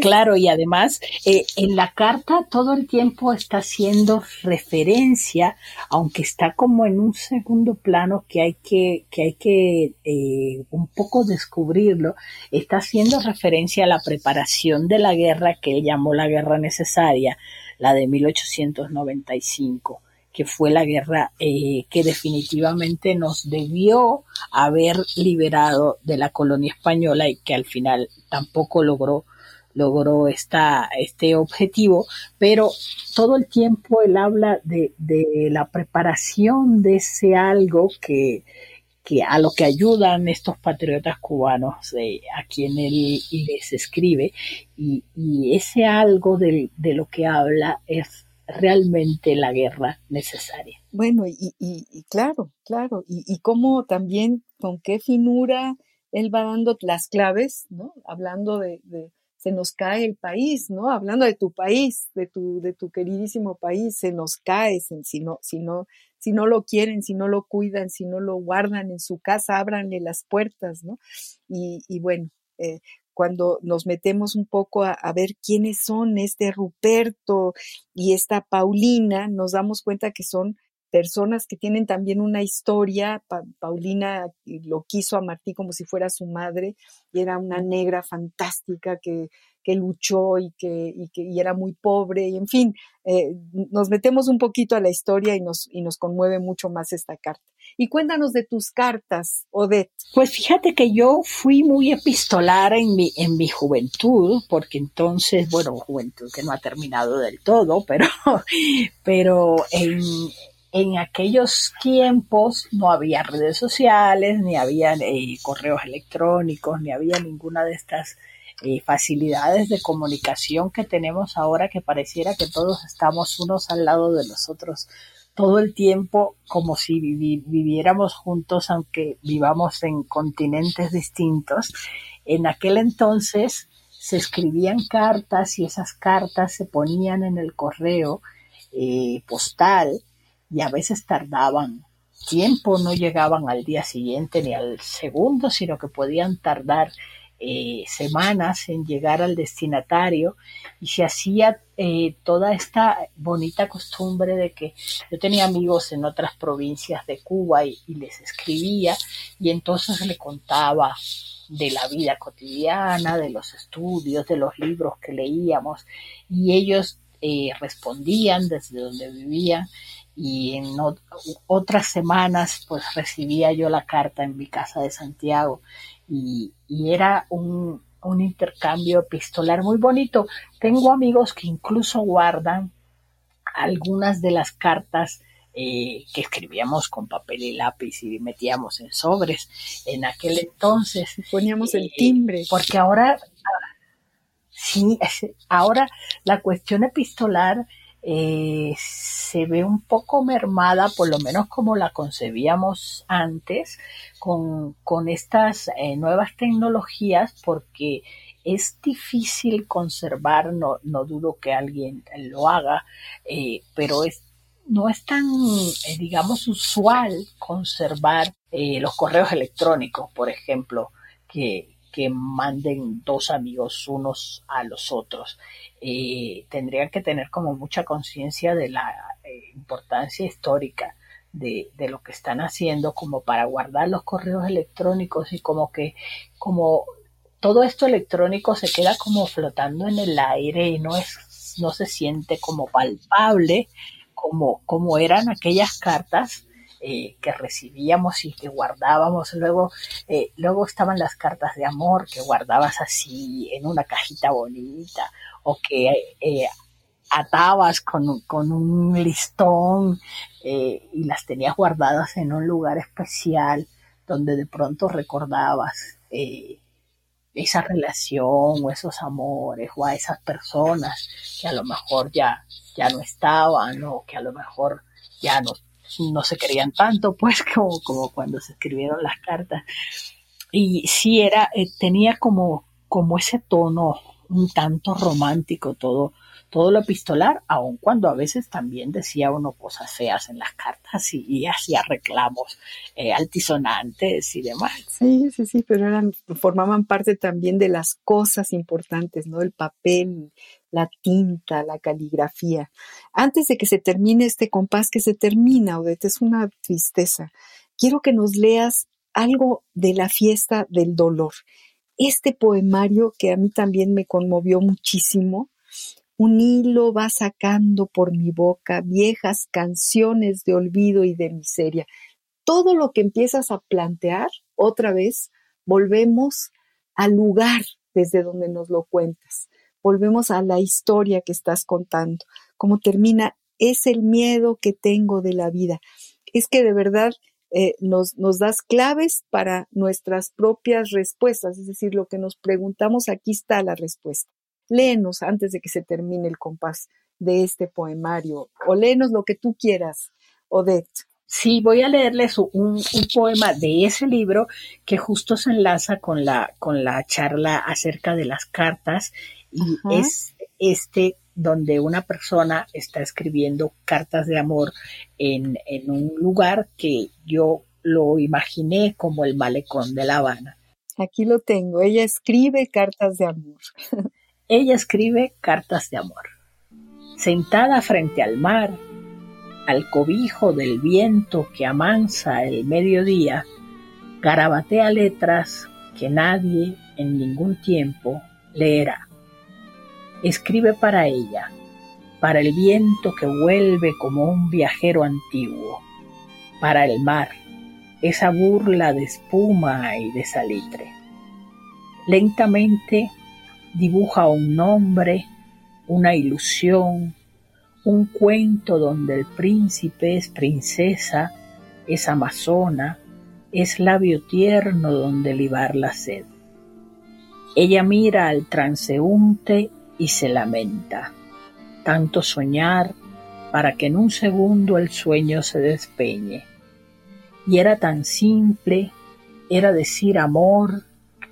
Claro, y además eh, en la carta todo el tiempo está haciendo referencia, aunque está como en un segundo plano que hay que, que hay que eh, un poco descubrirlo, está haciendo referencia a la preparación de la guerra que él llamó la guerra necesaria, la de 1895 que fue la guerra eh, que definitivamente nos debió haber liberado de la colonia española y que al final tampoco logró logró esta, este objetivo, pero todo el tiempo él habla de, de la preparación de ese algo que, que a lo que ayudan estos patriotas cubanos eh, a quien él les escribe. Y, y ese algo de, de, lo que habla es realmente la guerra necesaria. Bueno, y, y, claro, claro, y, y cómo también, con qué finura él va dando las claves, ¿no? Hablando de, se nos cae el país, ¿no? Hablando de tu país, de tu, de tu queridísimo país, se nos cae si no, si no, si no lo quieren, si no lo cuidan, si no lo guardan en su casa, ábranle las puertas, ¿no? Y, y bueno, eh, cuando nos metemos un poco a, ver quiénes son este Ruperto y esta Paulina, nos damos cuenta que son personas que tienen también una historia. Paulina lo quiso a Martí como si fuera su madre y era una negra fantástica que que luchó y que, y que y era muy pobre, y en fin, eh, nos metemos un poquito a la historia y nos, y nos conmueve mucho más esta carta. Y cuéntanos de tus cartas, Odette. Pues fíjate que yo fui muy epistolar en mi, en mi juventud, porque entonces, bueno, juventud que no ha terminado del todo, pero, <laughs> pero en, en aquellos tiempos no había redes sociales, ni había eh, correos electrónicos, ni había ninguna de estas eh, facilidades de comunicación que tenemos ahora que pareciera que todos estamos unos al lado de los otros todo el tiempo como si viviéramos juntos aunque vivamos en continentes distintos. En aquel entonces se escribían cartas y esas cartas se ponían en el correo eh, postal y a veces tardaban tiempo, no llegaban al día siguiente ni al segundo, sino que podían tardar eh, semanas en llegar al destinatario y se hacía eh, toda esta bonita costumbre de que yo tenía amigos en otras provincias de Cuba y, les escribía y entonces le contaba de la vida cotidiana, de los estudios, de los libros que leíamos y ellos eh, respondían desde donde vivían y en otras semanas pues recibía yo la carta en mi casa de Santiago y, era un, intercambio epistolar muy bonito. Tengo amigos que incluso guardan algunas de las cartas eh, que escribíamos con papel y lápiz y metíamos en sobres en aquel entonces. <laughs> Poníamos el timbre. Porque ahora, sí, ahora la cuestión epistolar eh, se ve un poco mermada, por lo menos como la concebíamos antes, con, con estas eh, nuevas tecnologías, porque es difícil conservar, no, no dudo que alguien lo haga, eh, pero es, no es tan, digamos, usual conservar los correos electrónicos, por ejemplo, que, que manden dos amigos unos a los otros. Eh, tendrían que tener como mucha conciencia de la eh, importancia histórica de, lo que están haciendo como para guardar los correos electrónicos y como que como todo esto electrónico se queda como flotando en el aire y no es, no se siente como palpable como, como eran aquellas cartas eh, que recibíamos y que guardábamos. Luego, eh, luego estaban las cartas de amor que guardabas así en una cajita bonita o que eh, atabas con, con, un listón y las tenías guardadas en un lugar especial donde de pronto recordabas esa relación o esos amores o a esas personas que a lo mejor ya, ya no estaban o que a lo mejor ya no, no se querían tanto, pues <laughs> como, como cuando se escribieron las cartas. Y sí era, eh, tenía como, como ese tono un tanto romántico todo, todo lo epistolar, aun cuando a veces también decía uno cosas feas en las cartas y, hacía reclamos eh, altisonantes y demás. Sí, sí, sí, pero eran, formaban parte también de las cosas importantes, ¿no? El papel, la tinta, la caligrafía. Antes de que se termine este compás que se termina, Odette, es una tristeza. Quiero que nos leas algo de la fiesta del dolor. Este poemario que a mí también me conmovió muchísimo, un hilo va sacando por mi boca viejas canciones de olvido y de miseria. Todo lo que empiezas a plantear, otra vez, volvemos al lugar desde donde nos lo cuentas. Volvemos a la historia que estás contando. Como termina, es el miedo que tengo de la vida. Es que de verdad eh, nos, nos das claves para nuestras propias respuestas, es decir, lo que nos preguntamos, aquí está la respuesta léenos antes de que se termine el compás de este poemario, o léenos lo que tú quieras, Odette. Sí, voy a leerles un, poema de ese libro que justo se enlaza con la, con la charla acerca de las cartas y es este donde una persona está escribiendo cartas de amor en, en un lugar que yo lo imaginé como el malecón de La Habana. Aquí lo tengo, ella escribe cartas de amor. <laughs> Ella escribe cartas de amor. Sentada frente al mar, al cobijo del viento que amansa el mediodía, garabatea letras que nadie en ningún tiempo leerá. Escribe para ella, para el viento que vuelve como un viajero antiguo, para el mar, esa burla de espuma y de salitre. Lentamente dibuja un nombre, una ilusión, un cuento donde el príncipe es princesa, es amazona, es labio tierno donde libar la sed. Ella mira al transeúnte y se lamenta. Tanto soñar para que en un segundo el sueño se despeñe. Y era tan simple, era decir amor,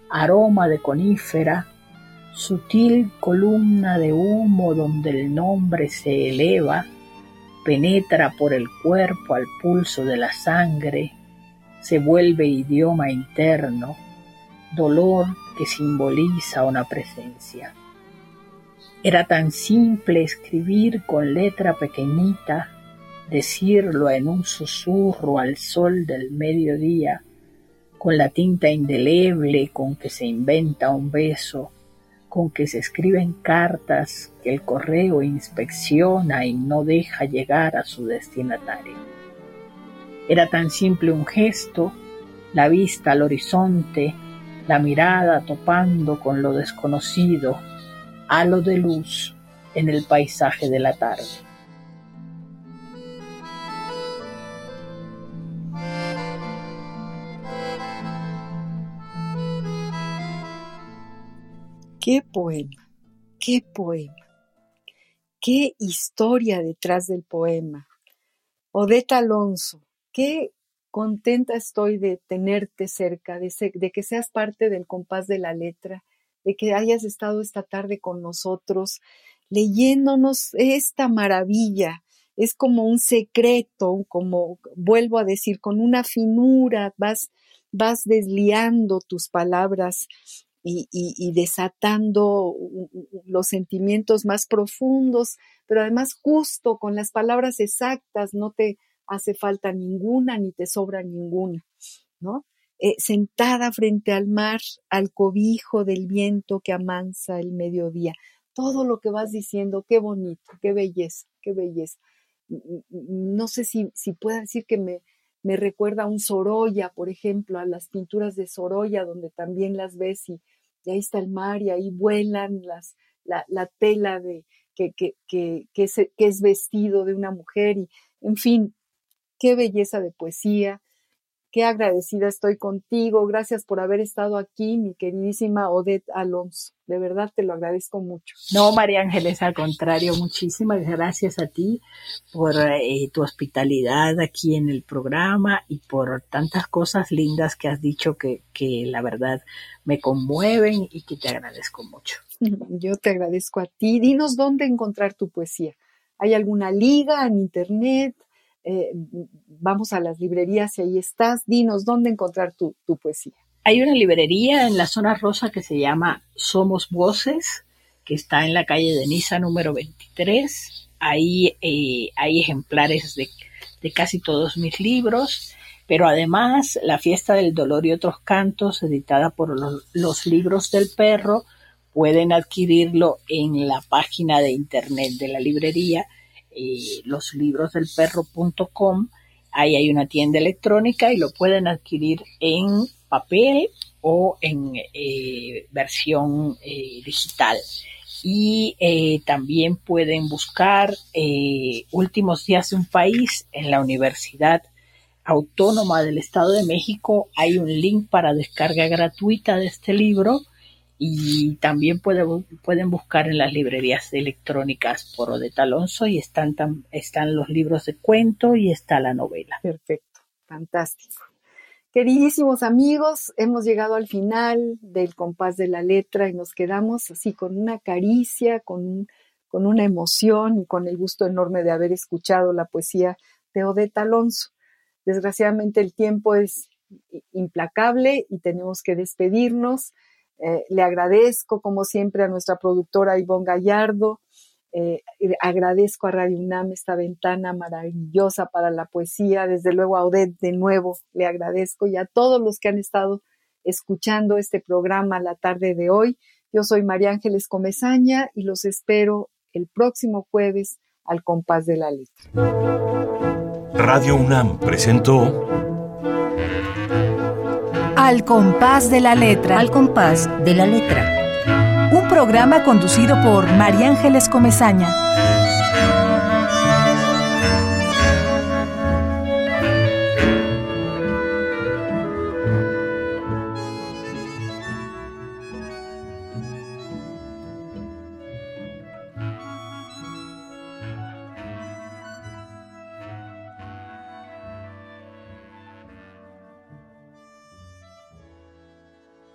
aroma de conífera, sutil columna de humo donde el nombre se eleva, penetra por el cuerpo al pulso de la sangre, se vuelve idioma interno, dolor que simboliza una presencia. Era tan simple escribir con letra pequeñita, decirlo en un susurro al sol del mediodía, con la tinta indeleble con que se inventa un beso, con que se escriben cartas que el correo inspecciona y no deja llegar a su destinatario. Era tan simple un gesto, la vista al horizonte, la mirada topando con lo desconocido, halo de luz en el paisaje de la tarde. Qué poema, qué poema, qué historia detrás del poema. Odette Alonso, qué contenta estoy de tenerte cerca, de, que seas parte del compás de la letra, de que hayas estado esta tarde con nosotros leyéndonos esta maravilla. Es como un secreto, como vuelvo a decir, con una finura vas desliando tus palabras y, desatando los sentimientos más profundos, pero además justo con las palabras exactas, no te hace falta ninguna ni te sobra ninguna, ¿no? eh, sentada frente al mar, al cobijo del viento que amansa el mediodía. Todo lo que vas diciendo, qué bonito, qué belleza, qué belleza. No sé si, si decir que me, me recuerda a un Sorolla, por ejemplo, a las pinturas de Sorolla, donde también las ves y, ahí está el mar y ahí vuelan las, la, la tela de, que, que, que, que, es, que es vestido de una mujer y, en fin, qué belleza de poesía, Qué agradecida estoy contigo. Gracias por haber estado aquí, mi queridísima Odette Alonso. De verdad te lo agradezco mucho. No, María Ángeles, al contrario, muchísimas gracias a ti por eh, tu hospitalidad aquí en el programa y por tantas cosas lindas que has dicho que, que la verdad me conmueven y que te agradezco mucho. <laughs> Yo te agradezco a ti. Dinos dónde encontrar tu poesía. ¿Hay alguna liga en internet? Eh, vamos a las librerías y ahí estás. Dinos dónde encontrar tu, poesía. Hay una librería en la zona rosa que se llama Somos Voces, que está en la calle de Niza número 23. Ahí eh, hay ejemplares de, casi todos mis libros, pero además La fiesta del dolor y otros cantos, editada por los libros del perro, pueden adquirirlo en la página de internet de la librería eh, los libros del. Ahí hay una tienda electrónica y lo pueden adquirir en papel o en eh, versión eh, digital. Y también pueden buscar Últimos días de un país en la Universidad Autónoma del Estado de México. Hay un link para descarga gratuita de este libro y también pueden buscar en las librerías electrónicas por Odeta Alonso y están, están los libros de cuento y está la novela. Perfecto, fantástico. Queridísimos amigos, hemos llegado al final del compás de la letra y nos quedamos así con una caricia, con, con una emoción y con el gusto enorme de haber escuchado la poesía de Odeta Alonso. Desgraciadamente el tiempo es implacable y tenemos que despedirnos. Eh, le agradezco, como siempre, a nuestra productora Ivonne Gallardo. Eh, agradezco a Radio UNAM esta ventana maravillosa para la poesía. Desde luego a Odette de nuevo le agradezco y a todos los que han estado escuchando este programa la tarde de hoy. Yo soy María Ángeles Comezaña y los espero el próximo jueves al compás de la letra. Radio UNAM presentó al compás de la letra. Al compás de la letra. Un programa conducido por María Ángeles Comezaña.